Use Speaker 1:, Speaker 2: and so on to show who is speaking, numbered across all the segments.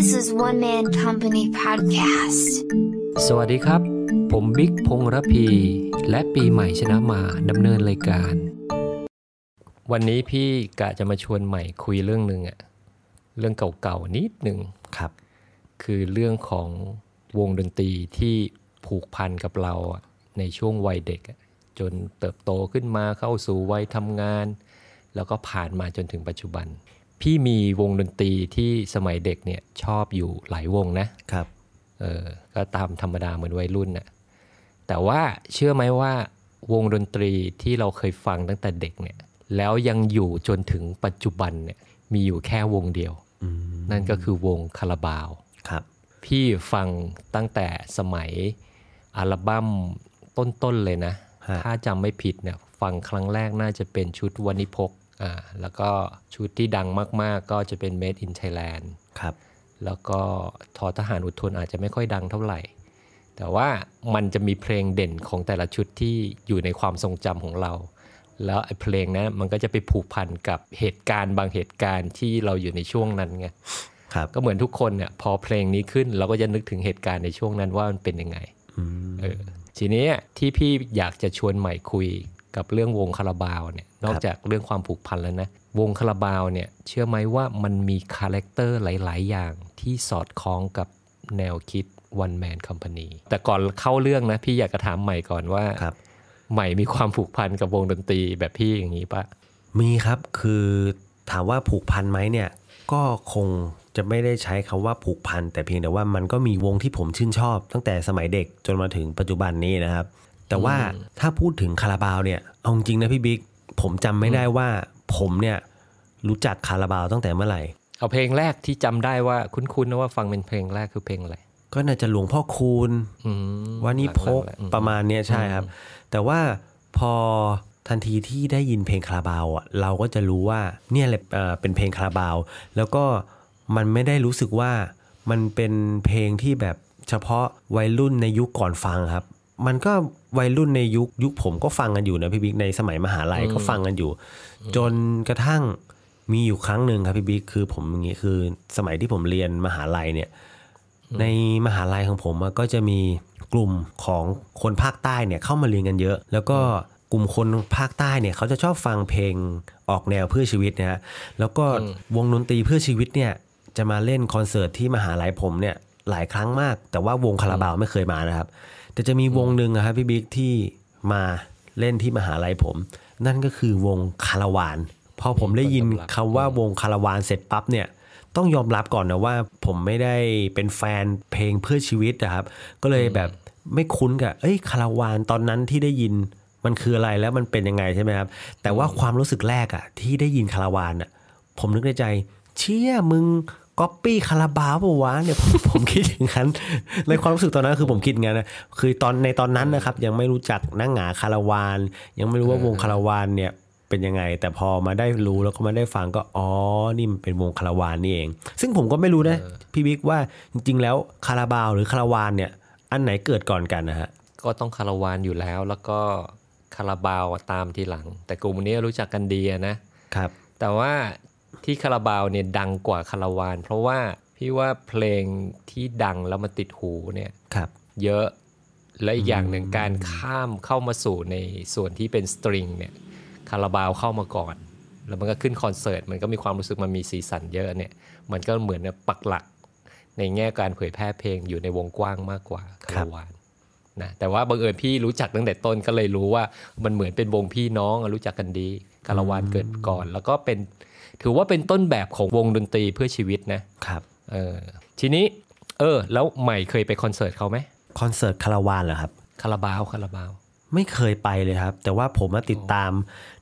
Speaker 1: This is One Man Company Podcast.
Speaker 2: สวัสดีครับ ผมบิ๊กพงระพี และปีใหม่ชนะมาดำเนินรายการ วันนี้พี่กะจะมาชวนใหม่คุยเรื่องหนึ่งอะเรื่องเก่าๆนิดหนึ่ง
Speaker 3: ครับ
Speaker 2: คือเรื่องของวงดนตรีที่ผูกพันกับเราอะในช่วงวัยเด็กอะจนเติบโตขึ้นมาเข้าสู่วัยทำงาน แล้วก็ผ่านมาจนถึงปัจจุบัน พี่มีวงดนตรีที่สมัยเด็กเนี่ยชอบอยู่หลายวงนะ
Speaker 3: ครับ
Speaker 2: เออก็ตามธรรมดาเหมือนวัยรุ่นน่ะแต่ว่าเชื่อไหมว่าวงดนตรีที่เราเคยฟังตั้งแต่เด็กเนี่ย แล้วยังอยู่จนถึงปัจจุบันเนี่ยมีอยู่แค่วงเดียว
Speaker 3: อืม
Speaker 2: นั่นก็คือวงคาราบาว
Speaker 3: ครับ
Speaker 2: พี่ฟังตั้งแต่สมัยอัลบั้มต้นๆเลยนะ
Speaker 3: ฮะ
Speaker 2: ถ้าจำไม่ผิดเนี่ยฟังครั้งแรกน่าจะเป็นชุดวันิพก อ่าแล้วก็ชุดที่ดังมาก ๆ ก็จะเป็น Made in Thailand
Speaker 3: ครับ
Speaker 2: แล้วก็ทอทหารอุทนอาจจะไม่ค่อยดังเท่าไหร่ แต่ว่ามันจะมีเพลงเด่นของแต่ละชุดที่อยู่ในความทรงจำของเรา แล้วไอ้เพลงนั้นมันก็จะไปผูกพันกับเหตุการณ์บางเหตุการณ์ที่เราอยู่ในช่วงนั้นไง
Speaker 3: ครับ
Speaker 2: ก็เหมือนทุกคนเนี่ยพอเพลงนี้ขึ้นเราก็จะนึกถึงเหตุการณ์ในช่วงนั้นว่ามันเป็นยังไง
Speaker 3: อืม
Speaker 2: เออทีนี้ที่พี่อยากจะชวนใหม่คุยกับเรื่องวงคาราบาวเนี่ย นอกจากเรื่องความผูกพันแล้วนะ วงคาราบาวเนี่ยเชื่อไหมว่ามันมี character หลาย ๆ อย่างที่สอดคล้องกับแนวคิด One Man Company แต่ก่อนเข้าเรื่องนะ พี่อยากจะถามใหม่ก่อนว่า
Speaker 3: ครับ
Speaker 2: ใหม่มีความผูกพันกับวงดนตรีแบบพี่อย่างนี้ปะ
Speaker 3: มีครับคือถามว่าผูกพันไหมเนี่ยก็คงจะไม่ได้ใช้คำว่าผูกพันแต่เพียงแต่ว่ามันก็มีวงที่ผมชื่นชอบ ตั้งแต่สมัยเด็กจนมาถึงปัจจุบันนี้นะครับ แต่ว่าถ้าพูดถึงคาราบาวเนี่ยเอาจริงๆนะพี่บิ๊ก ผมจำไม่ได้ว่าผมเนี่ยรู้จักคาราบาวตั้งแต่เมื่อไหร่
Speaker 2: เอาเพลงแรกที่จำได้ว่าคุ้นๆนะว่าฟังเป็นเพลงแรกคือเพลงอะไร
Speaker 3: ก็น่าจะหลวงพ่อคูณ
Speaker 2: อืม
Speaker 3: ว่านี่พก
Speaker 2: หลังๆแหลอื
Speaker 3: ประมาณเนี้ยใช่ครับ แต่ว่าพอทันทีที่ได้ยินเพลงคาราบาวอะเราก็จะรู้ว่าเนี่ยแหละเอ่อเป็นเพลงคาราบาว แล้วก็มันไม่ได้รู้สึกว่ามันเป็นเพลงที่แบบเฉพาะวัยรุ่นในยุคก่อนฟังครับ มันก็วัยรุ่นในยุคยุคผมก็ฟังกันอยู่นะพี่บิ๊กในสมัยมหาลัยก็ฟังกันอยู่ จนกระทั่งมีอยู่ครั้งหนึ่งครับพี่บิ๊กคือผมอย่างงี้คือสมัยที่ผมเรียนมหาลัยเนี่ย ในมหาลัยของผมอะก็จะมีกลุ่มของคนภาคใต้เนี่ยเข้ามาเรียนกันเยอะ แล้วก็กลุ่มคนภาคใต้เนี่ยเขาจะชอบฟังเพลงออกแนวเพื่อชีวิตนะฮะแล้วก็วงดนตรีเพื่อชีวิตเนี่ยจะมาเล่นคอนเสิร์ตที่มหาลัยผมเนี่ยหลายครั้งมาก แต่ว่าวงคาราบาวไม่เคยมานะครับ แต่จะมีวงหนึ่งอะครับพี่บิ๊กที่มาเล่นที่มหาลัยผม นั่นก็คือวงคาราวาน พอผมได้ยินคำว่าวงคาราวานเสร็จปั๊บเนี่ยต้องยอมรับก่อนนะว่าผมไม่ได้เป็นแฟนเพลงเพื่อชีวิตนะครับ ก็เลยแบบไม่คุ้นกับเอ้ยคาราวานตอนนั้นที่ได้ยินมันคืออะไรแล้วมันเป็นยังไงใช่ไหมครับ แต่ว่าความรู้สึกแรกอะที่ได้ยินคาราวานอะผมนึกในใจ เชี่ยมึง ก๊อปปี้คาราบาวปะวะเนี่ยผมผมคิดอย่างนั้นในความรู้สึกตอนนั้นคือผมคิดอย่างนั้นนะคือตอนในตอนนั้นนะครับ ยังไม่รู้จักน้าหงาคาราวาน ยังไม่รู้ว่าวงคาราวานเนี่ยเป็นยังไง แต่พอมาได้รู้แล้วก็มาได้ฟังก็อ๋อนี่มันเป็นวงคาราวานนี่เอง ซึ่งผมก็ไม่รู้นะพี่บิ๊กว่าจริง ๆ แล้วคาราบาวหรือคาราวานเนี่ย อันไหนเกิดก่อนกันนะฮะ
Speaker 2: ก็ต้องคาราวานอยู่แล้วแล้วก็คาราบาวอะตามทีหลัง แต่กลุ่มนี้รู้จักกันดีอะนะ
Speaker 3: ครับ
Speaker 2: แต่ว่า ที่คาราบาวเนี่ยดังกว่าคาราวาน เพราะว่าพี่ว่าเพลงที่ดังแล้วมาติดหูเนี่ย
Speaker 3: ครับ
Speaker 2: เยอะและอีกอย่างหนึ่งการข้ามเข้ามาสู่ในส่วนที่เป็นสตริงเนี่ยคาราบาวเข้ามาก่อน แล้วมันก็ขึ้นคอนเสิร์ตมันก็มีความรู้สึกมันมีสีสันเยอะเนี่ยมันก็เหมือนกับปักหลัก ในแง่การเผยแพร่เพลงอยู่ในวงกว้างมากกว่าคาราวานนะแต่ว่าบังเอิญพี่รู้จักตั้งแต่ต้นก็เลยรู้ว่ามันเหมือนเป็นวงพี่น้องอะรู้จักกันดีคาราวานเกิดก่อน แล้วก็เป็น ถือว่าเป็นต้นแบบของวงดนตรีเพื่อชีวิตนะครับเออทีนี้เออ แล้วใหม่เคยไปคอนเสิร์ตเขาไหม
Speaker 3: คอนเสิร์ตคาราวานเหรอครับ
Speaker 2: คาราบาวคาราบาว
Speaker 3: ไม่เคยไปเลยครับ แต่ว่าผมมาติดตาม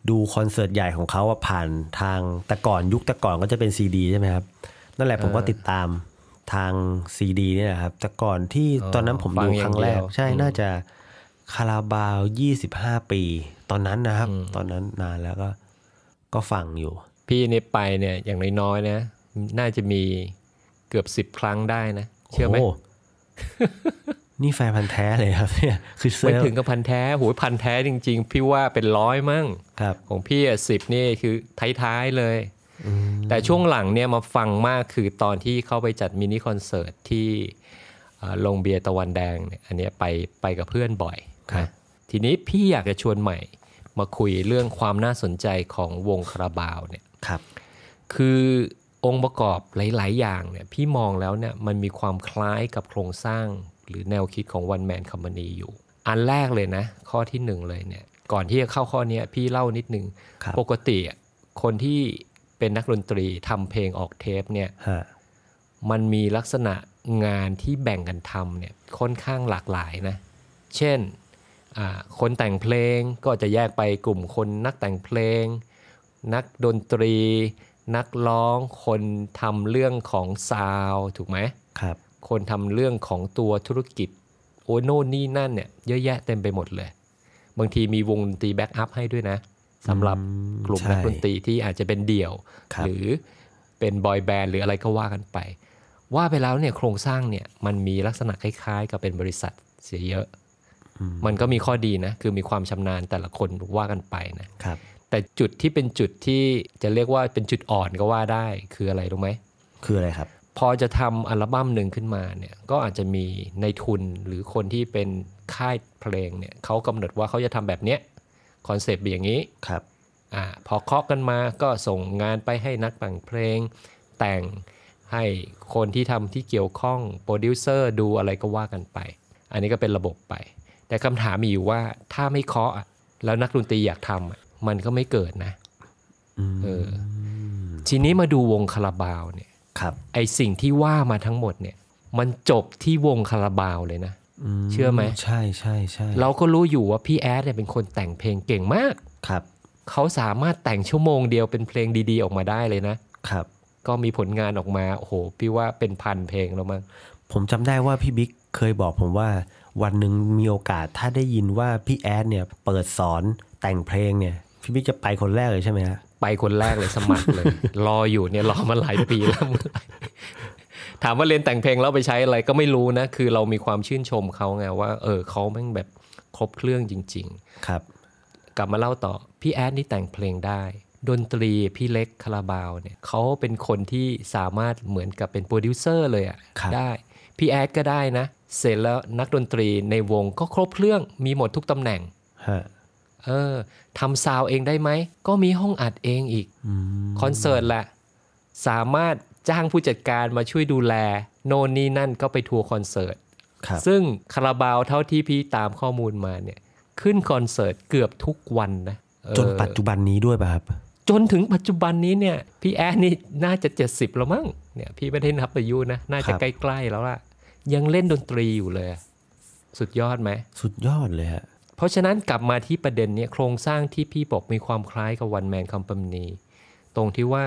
Speaker 3: ดูคอนเสิร์ตใหญ่ของเขาอะผ่านทางแต่ก่อนยุคแต่ก่อนก็จะเป็นซีดีใช่ไหมครับ นั่นแหละผมก็ติดตามทางซีดีนี่แหละครับ แต่ก่อนที่ตอนนั้นผมดูครั้งแรก ใช่น่าจะคาราบาว 25 ปี ตอนนั้นนะครับ ตอนนั้นนานแล้วก็ก็ฟังอยู่
Speaker 2: พี่เนี่ยไปเนี่ยอย่างน้อยๆนะ น่าจะมีเกือบสิบครั้งได้นะ เชื่อไหม
Speaker 3: โนี่แฟนพันธ์แท้เลยครับเนี่ยคือเซ
Speaker 2: ไม่
Speaker 3: ล
Speaker 2: ถึงกับพันแท้โหยพันแท้จริง ๆ พี่ว่าเป็นร้อยมั้ง
Speaker 3: ครับ
Speaker 2: ของพี่อะสิบนี่คือท้ายๆเลยแต่ช่วงหลังเนี่ยมาฟังมากคือตอนที่เข้าไปจัดมินิคอนเสิร์ตที่เอ่อโรงเบียร์ตะวันแดงเนี่ยอันเนี้ยไปไปกับเพื่อนบ่อย
Speaker 3: ครับ
Speaker 2: นะทีนี้พี่อยากจะชวนใหม่ มาคุยเรื่องความน่าสนใจของวงคาราบาวเนี่ย
Speaker 3: ครับ
Speaker 2: คือองค์ประกอบหลาย ๆ อย่างเนี่ยพี่มองแล้วเนี่ยมันมีความคล้ายกับโครงสร้างหรือแนวคิดของ One Man Company อยู่ อันแรกเลยนะ ข้อที่หนึ่งเลยเนี่ยก่อนที่จะเข้าข้อเนี้ยพี่เล่านิดนึง
Speaker 3: ครับ
Speaker 2: ปกติอะคนที่เป็นนักดนตรีทำเพลงออกเทปเนี่ย
Speaker 3: ฮะ
Speaker 2: มันมีลักษณะงานที่แบ่งกันทำเนี่ยค่อนข้างหลากหลายนะ เช่นอ่าคนแต่งเพลงก็จะแยกไปกลุ่มคนนักแต่งเพลง นักดนตรี นักร้อง คนทำเรื่องของ sound ถูกไหม
Speaker 3: ครับ
Speaker 2: คนทำเรื่องของตัวธุรกิจโอ้ยโน่นนี่นั่นเนี่ยเยอะแยะเต็มไปหมดเลย บางทีมีวงดนตรี backup ให้ด้วยนะสำหรับกลุ่ม
Speaker 3: ใช่
Speaker 2: นักดนตรีที่อาจจะเป็นเดี่ยว
Speaker 3: ครับ
Speaker 2: หรือเป็น boy band หรืออะไรก็ว่ากันไป ว่าไปแล้วเนี่ยโครงสร้างเนี่ยมันมีลักษณะคล้ายๆ กับเป็นบริษัทเสียเยอะ มันก็มีข้อดีนะ คือมีความชำนาญแต่ละคนว่ากันไปนะ
Speaker 3: ครับ
Speaker 2: แต่จุดที่เป็นจุดที่จะเรียกว่าเป็นจุดอ่อนก็ว่าได้คืออะไรรู้ไหม
Speaker 3: คืออะไรครับ
Speaker 2: พอจะทำอัลบั้มหนึ่งขึ้นมาเนี่ยก็อาจจะมีนายทุนหรือคนที่เป็นค่ายเพลงเนี่ยเขากำหนดว่าเขาจะทำแบบเนี้ย concept อย่างนี้
Speaker 3: ครับ
Speaker 2: อ่าพอเคาะกันมาก็ส่งงานไปให้นักแต่งเพลง แต่งให้คนที่ทำที่เกี่ยวข้องโปรดิวเซอร์ดูอะไรก็ว่ากันไป อันนี้ก็เป็นระบบไป แต่คำถามมีอยู่ว่าถ้าไม่เคาะอะแล้วนักดนตรีอยากทำอะ มันก็ไม่เกิดนะเออทีนี้มาดูวงคาราบาวเนี่ย
Speaker 3: ครับ
Speaker 2: ไอสิ่งที่ว่ามาทั้งหมดเนี่ย มันจบที่วงคาราบาวเลยนะเชื่อไหม
Speaker 3: ใช่ใช่ใช่
Speaker 2: เราก็รู้อยู่ว่าพี่แอดเนี่ยเป็นคนแต่งเพลงเก่งมาก
Speaker 3: ครับ
Speaker 2: เขาสามารถแต่งชั่วโมงเดียวเป็นเพลงดี ๆ ออกมาได้เลยนะ
Speaker 3: ครับ
Speaker 2: ก็มีผลงานออกมาโอ้โหพี่ว่าเป็นพันเพลงแล้วมั้ง
Speaker 3: ผมจำได้ว่าพี่บิ๊กเคยบอกผมว่าวันหนึ่งมีโอกาสถ้าได้ยินว่าพี่แอดเนี่ยเปิดสอนแต่งเพลงเนี่ย พี่บิ๊กจะไปคนแรกเลยใช่ไหมฮะ
Speaker 2: ไปคนแรกเลยสมัครเลย รออยู่เนี่ยรอมาหลายปีแล้วเมื่อไหร่ถามว่าเรียนแต่งเพลงแล้วไปใช้อะไรก็ไม่รู้นะ คือเรามีความชื่นชมเขาไงว่า เออเขาแม่งแบบครบเครื่องจริง ๆ
Speaker 3: ครับ
Speaker 2: กลับมาเล่าต่อ พี่แอดนี่แต่งเพลงได้ ดนตรีพี่เล็กคาราบาวเนี่ยเขาเป็นคนที่สามารถเหมือนกับเป็นโปรดิวเซอร์เลยอะ
Speaker 3: ครับ
Speaker 2: ได้ พี่แอดก็ได้นะ เสร็จแล้วนักดนตรีในวงก็ครบเครื่องมีหมดทุกตำแหน่ง
Speaker 3: ฮะ
Speaker 2: เออทำ sound เองได้ไหม ก็มีห้องอัดเองอีกคอนเสิร์ตแหละ สามารถจ้างผู้จัดการมาช่วยดูแล โน่นนี่นั่นก็ไปทัวร์คอนเสิร์ต
Speaker 3: ครับ
Speaker 2: ซึ่งคาราบาวเท่าที่พี่ตามข้อมูลมาเนี่ยขึ้นคอนเสิร์ตเกือบทุกวันนะเออ
Speaker 3: จนปัจจุบันนี้ด้วยป่ะครับ
Speaker 2: จนถึงปัจจุบันนี้เนี่ยพี่แอนนี่น่าจะ 70 แล้วมั้งเนี่ยพี่ไม่ได้นับอายุนะน่าจะ
Speaker 3: ครับ
Speaker 2: ใกล้ๆแล้วล่ะยังเล่นดนตรีอยู่เลยอะสุดยอดไหม
Speaker 3: สุดยอดเลยฮะ
Speaker 2: เพราะฉะนั้นกลับมาที่ประเด็นเนี้ยโครงสร้างที่พี่บอกมีความคล้ายกับ One Man Company ตรงที่ว่า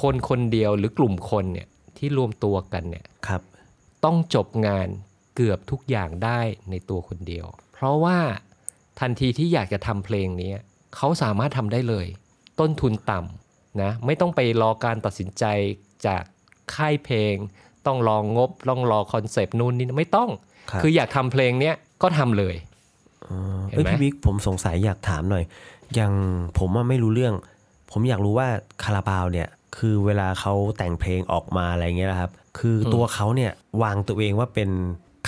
Speaker 2: คนคนเดียวหรือกลุ่มคนเนี่ยที่รวมตัวกันเนี่ย
Speaker 3: ครับ
Speaker 2: ต้องจบงานเกือบทุกอย่างได้ในตัวคนเดียว เพราะว่าทันทีที่อยากจะทำเพลงนี้เขาสามารถทำได้เลย ต้นทุนต่ำนะไม่ต้องไปรอการตัดสินใจจากค่ายเพลง ต้องรองงบ ต้องรอคอนเซปต์นู่นนี่ไม่ต้อง
Speaker 3: ครับ
Speaker 2: คืออยากทำเพลงเนี้ยก็ทำเลย เห็น
Speaker 3: เอ้ย
Speaker 2: ไหม
Speaker 3: พี่บิ๊กผมสงสัยอยากถามหน่อย อย่างผมอะไม่รู้เรื่อง ผมอยากรู้ว่าคาราบาวเนี่ย คือเวลาเขาแต่งเพลงออกมาอะไรเงี้ยนะครับ คือตัวเขาเนี่ยวางตัวเองว่าเป็น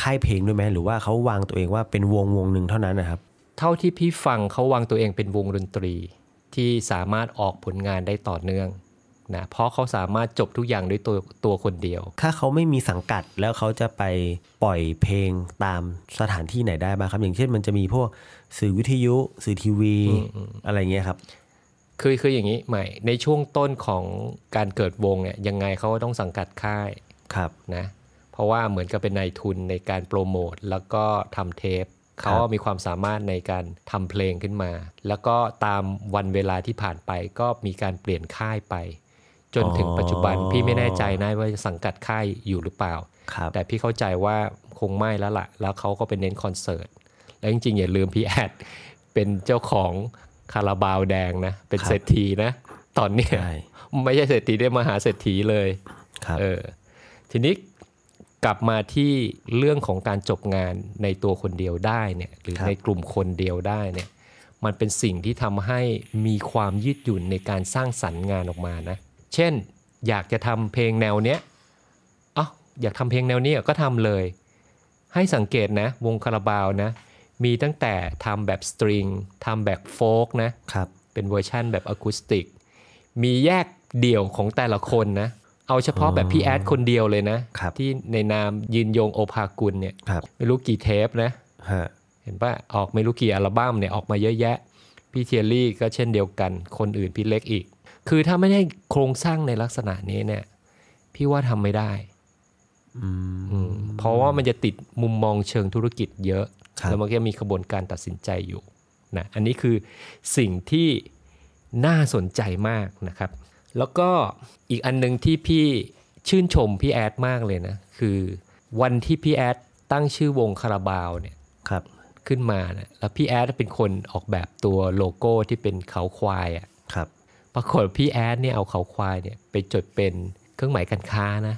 Speaker 3: ค่ายเพลงด้วยไหมหรือว่าเขาวางตัวเองว่าเป็นวงวงหนึ่งเท่านั้นนะครับ
Speaker 2: เท่าที่พี่ฟังเขาวางตัวเองเป็นวงดนตรี ที่สามารถออกผลงานได้ต่อเนื่อง นะเพราะเขาสามารถจบทุกอย่างด้วยตัวตัวคนเดียว
Speaker 3: ถ้าเขาไม่มีสังกัดแล้วเขาจะไปปล่อยเพลงตามสถานที่ไหนได้บ้างครับ อย่างเช่นมันจะมีพวกสื่อวิทยุ สื่อทีวีอะไรเงี้ยครับ
Speaker 2: คือคืออย่างนี้ใหม่ในช่วงต้นของการเกิดวงเนี่ยยังไงเขาก็ต้องสังกัดค่าย
Speaker 3: ครับ
Speaker 2: นะเพราะว่าเหมือนกับเป็นนายทุนในการโปรโมทแล้วก็ทำเทปเขามีความสามารถในการทำเพลงขึ้นมา แล้วก็ตามวันเวลาที่ผ่านไปก็มีการเปลี่ยนค่ายไป จนถึงปัจจุบันพี่ไม่แน่ใจนะว่าจะสังกัดค่ายอยู่หรือเปล่า
Speaker 3: ครับ
Speaker 2: แต่พี่เข้าใจว่าคงไม่แล้วละ่ะ แล้วเขาก็เป็นเน้นคอนเสิร์ต แล้วจริงๆ อย่าลืมพี่แอดเป็นเจ้าของคาราบาวแดงนะ เป็น
Speaker 3: ครับ
Speaker 2: เศรษฐีนะ ตอนเนี้ย
Speaker 3: ใช่
Speaker 2: ไม่ใช่เศรษฐีได้มหาเศรษฐีเลย
Speaker 3: ครับ
Speaker 2: เออทีนี้กลับมาที่เรื่องของการจบงานในตัวคนเดียวได้เนี่ยหรือ
Speaker 3: ครับ
Speaker 2: ในกลุ่มคนเดียวได้เนี่ยมันเป็นสิ่งที่ทำให้มีความยืดหยุ่นในการสร้างสรรค์งานออกมานะ เช่น อยากจะทำเพลงแนวเนี้ยเอ้าอยากทำเพลงแนวนี้ก็ทำเลย ให้สังเกตนะวงคาราบาวนะ มีตั้งแต่ทำแบบสตริงทำแบบ folk นะ
Speaker 3: ครับ
Speaker 2: เป็นเวอร์ชั่นแบบอะคูสติก มีแยกเดี่ยวของแต่ละคนนะ เอาเฉพาะแบบพี่แอดคนเดียวเลยนะ
Speaker 3: ครับ
Speaker 2: ที่ในนามยืนยงโอภากุลเนี่ย
Speaker 3: ครับ
Speaker 2: ไม่รู้กี่เทปนะ
Speaker 3: ฮะ
Speaker 2: เห็นปะออกไม่รู้กี่อัลบั้มเนี่ยออกมาเยอะแยะ พี่เทียรี่ก็เช่นเดียวกัน คนอื่นพี่เล็กอีก คือถ้าไม่ได้โครงสร้างในลักษณะนี้เนี่ย พี่ว่าทำไม่ได้
Speaker 3: อืม
Speaker 2: อืมเพราะว่ามันจะติดมุมมองเชิงธุรกิจเยอะ
Speaker 3: ครับ
Speaker 2: แล้วมันก็มีกระบวนการตัดสินใจอยู่นะอันนี้คือสิ่งที่น่าสนใจมากนะครับ แล้วก็อีกอันหนึงที่พี่ชื่นชมพี่แอดมากเลยนะ คือวันที่พี่แอดตั้งชื่อวงคาราบาวเนี่ย
Speaker 3: ครับ
Speaker 2: ขึ้นมานะแล้วพี่แอดเป็นคนออกแบบตัวโลโก้ที่เป็นเขาควายอะ่ะ
Speaker 3: ครับ
Speaker 2: ปรากฏพี่แอดเนี่ยเอาเขาควายเนี่ยไปจดเป็นเครื่องหมายการค้านะ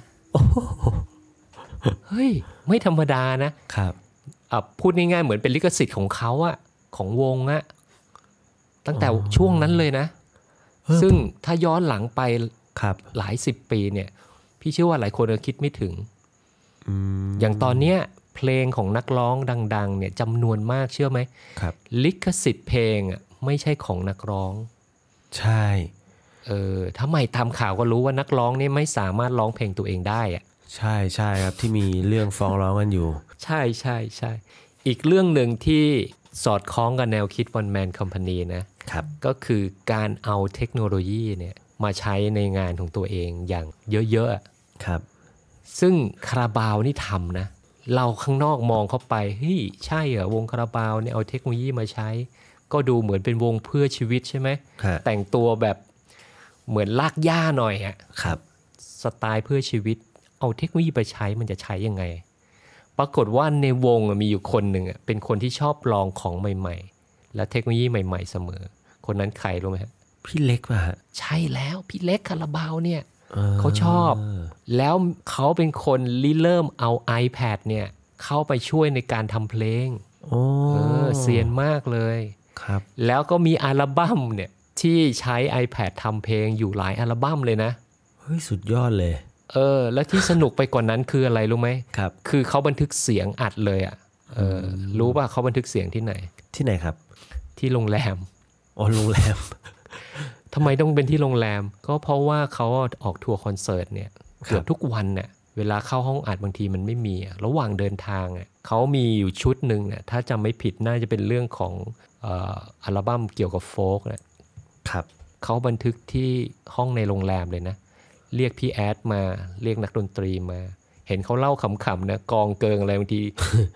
Speaker 2: เฮ้ย ไม่ธรรมดานะครับอะพูดง่ายๆเหมือนเป็นลิขสิทธิ์ของเขาอะของวงอะตั้งแต่ช่วงนั้นเลยนะ ซึ่งถ้าย้อนหลังไป
Speaker 3: ครับ
Speaker 2: หลายสิบปีเนี่ย พี่เชื่อว่าหลายคนคิดไม่ถึง
Speaker 3: อืม
Speaker 2: อย่างตอนเนี้ยเพลงของนักร้องดัง ๆ เนี่ยจำนวนมากเชื่อไหม
Speaker 3: ครับ
Speaker 2: ลิขสิทธิ์เพลงอะไม่ใช่ของนักร้อง
Speaker 3: ใช่
Speaker 2: เออถ้าไม่ทำข่าวก็รู้ว่านักร้องเนี่ยไม่สามารถร้องเพลงตัวเองได้อะ
Speaker 3: ใช่ใช่ครับที่มีเรื่องฟ้องร้องกันอยู่
Speaker 2: ใช่ใช่ใช่อีกเรื่องหนึ่งที่สอดคล้องกับแนวคิด One Man Company นะ
Speaker 3: ครับ
Speaker 2: ก็คือการเอาเทคโนโลยีเนี่ยมาใช้ในงานของตัวเองอย่างเยอะๆอะ
Speaker 3: ครับ
Speaker 2: ซึ่งคาราบาวนี่ทำนะ เราข้างนอกมองเข้าไปเฮ้ยใช่เหรอวงคาราบาวเนี่ยเอาเทคโนโลยีมาใช้ ก็ดูเหมือนเป็นวงเพื่อชีวิตใช่ไหม
Speaker 3: ฮะ
Speaker 2: แต่งตัวแบบเหมือนลากหญ้าหน่อยอะ
Speaker 3: ครับ
Speaker 2: สไตล์เพื่อชีวิต เอาเทคโนโลยีไปใช้มันจะใช้ยังไง ปรากฏว่าในวงอะมีอยู่คนหนึ่งอะเป็นคนที่ชอบลองของใหม่ ๆ และเทคโนโลยีใหม่ ๆ เสมอ คนนั้นใครรู้ไหมฮะ
Speaker 3: พี่เล็กป่ะฮะ
Speaker 2: ใช่แล้วพี่เล็กคาราบาวเนี่ย
Speaker 3: ออ
Speaker 2: เขาชอบ แล้วเขาเป็นคนริเริ่มเอา iPad เนี่ยเข้าไปช่วยในการทำเพลง
Speaker 3: โอ้
Speaker 2: เออเซียนมากเลย
Speaker 3: ครับ
Speaker 2: แล้วก็มีอัลบั้มเนี่ยที่ใช้ iPad ทำเพลงอยู่หลายอัลบั้มเลยนะ
Speaker 3: เฮ้ย สุดยอดเลย
Speaker 2: เออ แล้วที่สนุกไปกว่านั้นคืออะไรรู้ไหม
Speaker 3: ครับ
Speaker 2: คือเขาบันทึกเสียงอัดเลยอะ่ะเออรู้ป่ะเขาบันทึกเสียงที่ไหน
Speaker 3: ที่ไหนครับ
Speaker 2: ที่โรงแรม
Speaker 3: อ๋อโรงแรม
Speaker 2: ทำไมต้องเป็นที่โรงแรม ก็เพราะว่าเขาออกทัวร์คอนเสิร์ตเนี่ยเกือบทุกวันเนี่ยเวลาเข้าห้องอัดบางทีมันไม่มีอะระหว่างเดินทางอะ เขามีอยู่ชุดหนึ่งเนี่ยถ้าจำไม่ผิดน่าจะเป็นเรื่องของเอ่ออัลบั้มเกี่ยวกับโฟกเนี่ย
Speaker 3: ครับ
Speaker 2: เขาบันทึกที่ห้องในโรงแรมเลยนะ เรียกพี่แอดมาเรียกนักดนตรีมา เห็นเขาเล่าขำๆนะกองเกิงอะไรบางที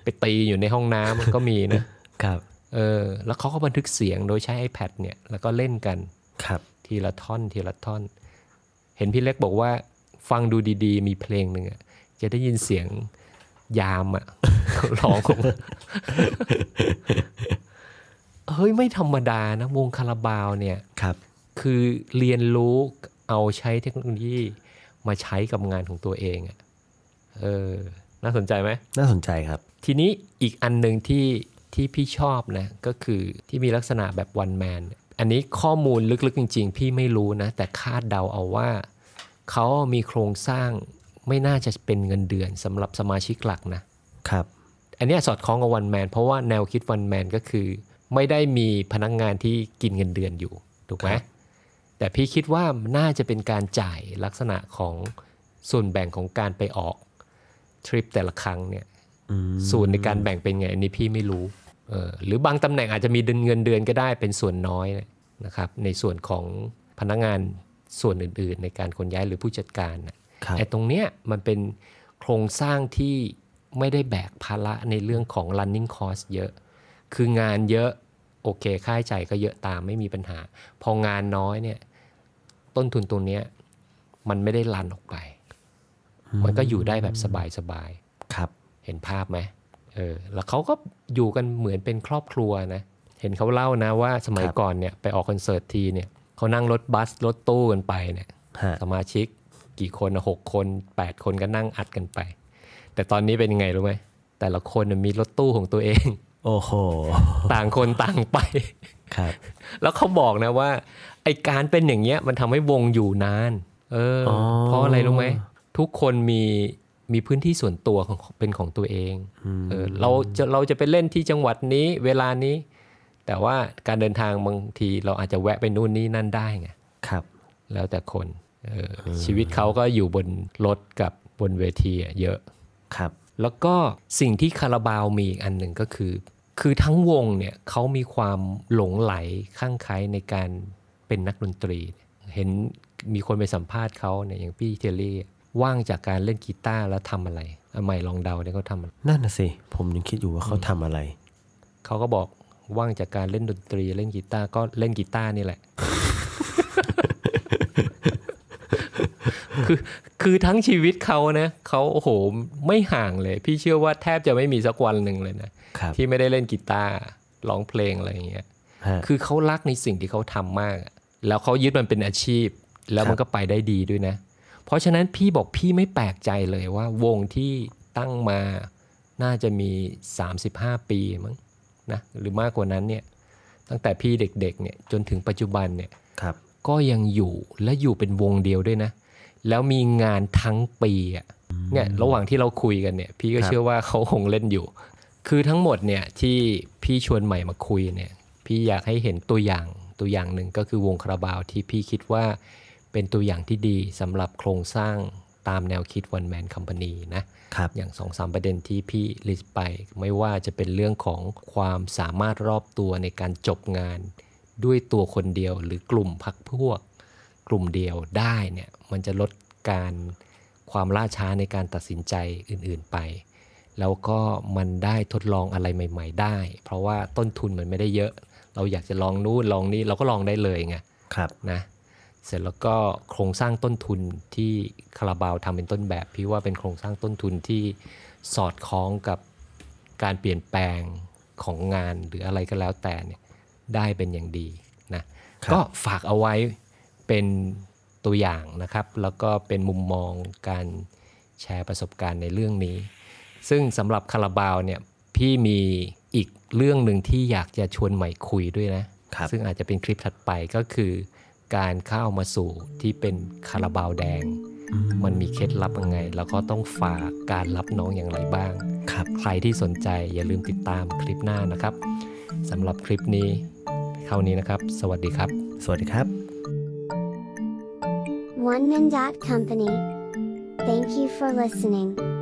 Speaker 2: ไปตีอยู่ในห้องน้ำก็มีนะ
Speaker 3: ครับ
Speaker 2: เออแล้วเขาก็บันทึกเสียงโดยใช้ iPad เนี่ยแล้วก็เล่นกัน
Speaker 3: ครับ
Speaker 2: ทีละท่อนทีละท่อน เห็นพี่เล็กบอกว่าฟังดูดีๆ มีเพลงหนึ่งอะจะได้ยินเสียง ยามอะร้องออกมาเฮ้ยไม่ธรรมดานะ วงคาราบาวเนี่ย
Speaker 3: ครับ
Speaker 2: คือเรียนรู้เอาใช้เทคโนโลยีมาใช้กับงานของตัวเองอะเออ น่าสนใจไหม
Speaker 3: น่าสนใจครับ
Speaker 2: ทีนี้อีกอันหนึ่งที่ที่พี่ชอบนะ ก็คือที่มีลักษณะแบบวันแมนอันนี้ข้อมูลลึกๆจริง ๆ พี่ไม่รู้นะ แต่คาดเดาเอาว่า เขามีโครงสร้าง ไม่น่าจะเป็นเงินเดือนสำหรับสมาชิกหลักนะ
Speaker 3: ครับ
Speaker 2: อันเนี้ยสอดคล้องกับวันแมนเพราะว่าแนวคิดวันแมนก็คือ ไม่ได้มีพนักงงานที่กินเงินเดือนอยู่ถูกไหม
Speaker 3: ครับ
Speaker 2: แต่พี่คิดว่าน่าจะเป็นการจ่ายลักษณะของส่วนแบ่งของการไปออกทริปแต่ละครั้งเนี่ย
Speaker 3: อืม
Speaker 2: ส่วนในการแบ่งเป็นไงอันนี้พี่ไม่รู้เออหรือบางตำแหน่งอาจจะมีเงินเดือนก็ได้เป็นส่วนน้อยนะครับ ในส่วนของพนักงานส่วนอื่น ๆ ในการขนย้ายหรือผู้จัดการน่ะ
Speaker 3: ครับ
Speaker 2: ไอ้ตรงเนี้ยมันเป็นโครงสร้างที่ไม่ได้แบกภาระในเรื่องของ running cost เยอะ คืองานเยอะ โอเค ค่าใช้จ่ายก็เยอะตามไม่มีปัญหา พองานน้อยเนี่ย ต้นทุนตรงเนี้ยมันไม่ได้ลันออกไป มันก็อยู่ได้แบบสบายๆ
Speaker 3: ครับ
Speaker 2: เห็นภาพไหมเออ แล้วเขาก็อยู่กันเหมือนเป็นครอบครัวนะ เห็นเขาเล่านะว่าสมัย
Speaker 3: ครับ
Speaker 2: ก่อนเนี่ยไปออกคอนเสิร์ตทีเนี่ยเขานั่งรถบัสรถตู้กันไปเนี่ย
Speaker 3: ฮะ
Speaker 2: สมาชิก กี่คนอะหกคนแปดคนก็นั่งอัดกันไป แต่ตอนนี้เป็นยังไงรู้ไหมแต่ละคนน่ะมีรถตู้ของตัวเอง
Speaker 3: โอ้โห
Speaker 2: ต่างคนต่างไป
Speaker 3: ครับ
Speaker 2: แล้วเขาบอกนะว่าไอการเป็นอย่างเงี้ยมันทำให้วงอยู่นานเเอออ
Speaker 3: อ
Speaker 2: เพราะอะไรรู้ไหมทุกคนมีมีพื้นที่ส่วนตัวของเป็นของตัวเองเออเราจะเราจะไปเล่นที่จังหวัดนี้เวลานี้ แต่ว่าการเดินทางบางทีเราอาจจะแวะไปนู่นนี่นั่นได้ไง
Speaker 3: ครับ
Speaker 2: แล้วแต่คนเออ ชีวิตเขาก็อยู่บนรถกับบนเวทีอะเยอะ
Speaker 3: ครับ
Speaker 2: แล้วก็สิ่งที่คาราบาวมีอีกอันหนึ่งก็คือ คือทั้งวงเนี่ยเขามีความหลงไหลข้างใคล้ในการเป็นนักดนตรี เห็นมีคนไปสัมภาษณ์เขาเนี่ยอย่างพี่เทลลี่ว่างจากการเล่นกีตาร์แล้วทำอะไรอะใหม่ลองเดาเนี่ยเขาทำอะไร
Speaker 3: นั่นน่ะสิผมยังคิดอยู่ว่าเขาทำอะไร
Speaker 2: เขาก็บอกว่างจากการเล่นดนตรีเล่นกีตาร์ก็เล่นกีตาร์นี่แหละ คือคือทั้งชีวิตเขานะเขาโอ้โหไม่ห่างเลย พี่เชื่อว่าแทบจะไม่มีสักวันหนึ่งเลยนะ
Speaker 3: ครับ
Speaker 2: ที่ไม่ได้เล่นกีตาร์ร้องเพลงอะไรอย่างเงี้ย
Speaker 3: ฮะ
Speaker 2: คือเขารักในสิ่งที่เขาทำมากอะแล้วเขายึดมันเป็นอาชีพ แล้วมันก็ไปได้ดีด้วยนะ เพราะฉะนั้นพี่บอกพี่ไม่แปลกใจเลยว่าวงที่ตั้งมาน่าจะมี 35 ปีมั้งนะหรือมากกว่านั้นเนี่ยตั้งแต่พี่เด็กๆเนี่ยจนถึงปัจจุบันเนี่ย
Speaker 3: ครับ
Speaker 2: ก็ยังอยู่และอยู่เป็นวงเดียวด้วยนะ แล้วมีงานทั้งปีอะเนี่ยระหว่างที่เราคุยกันเนี่ย พี่ก็
Speaker 3: ครับ
Speaker 2: เชื่อว่าเขาคงเล่นอยู่ คือทั้งหมดเนี่ยที่พี่ชวนใหม่มาคุยเนี่ย พี่อยากให้เห็นตัวอย่างตัวอย่างหนึ่งก็คือวงคาราบาวที่พี่คิดว่าเป็นตัวอย่างที่ดีสำหรับโครงสร้างตามแนวคิด One Man Company นะ
Speaker 3: ครับ
Speaker 2: อย่างสองสามประเด็นที่พี่ลิสต์ไป ไม่ว่าจะเป็นเรื่องของความสามารถรอบตัวในการจบงาน ด้วยตัวคนเดียวหรือกลุ่มพักพวก กลุ่มเดียวได้เนี่ย มันจะลดการความล่าช้าในการตัดสินใจอื่นๆไป แล้วก็มันได้ทดลองอะไรใหม่ ๆ ได้ เพราะว่าต้นทุนมันไม่ได้เยอะ เราอยากจะลองนู่นลองนี่เราก็ลองได้เลยไง
Speaker 3: ครับ
Speaker 2: นะเสร็จแล้วก็โครงสร้างต้นทุนที่คาราบาวทำเป็นต้นแบบพี่ว่าเป็นโครงสร้างต้นทุนที่สอดคล้องกับการเปลี่ยนแปลงของงานหรืออะไรก็แล้วแต่เนี่ยได้เป็นอย่างดีนะครับก็ฝากเอาไว้เป็น ตัวอย่างนะครับ แล้วก็เป็นมุมมองการแชร์ประสบการณ์ในเรื่องนี้ ซึ่งสำหรับคาราบาวเนี่ยพี่มีอีกเรื่องหนึ่งที่อยากจะชวนใหม่คุยด้วยนะ
Speaker 3: ครับ
Speaker 2: ซึ่งอาจจะเป็นคลิปถัดไปก็คือ การเข้ามาสู่ที่เป็นคาราบาวแดง มันมีเคล็ดลับยังไง แล้วก็ต้องฝากการรับน้องอย่างไรบ้าง
Speaker 3: ครับ
Speaker 2: ใครที่สนใจอย่าลืมติดตามคลิปหน้านะครับสำหรับคลิปนี้เท่านี้นะครับ สวัสดีครับ
Speaker 3: สวัสดีครับ
Speaker 1: oneman.company. Thank you for listening.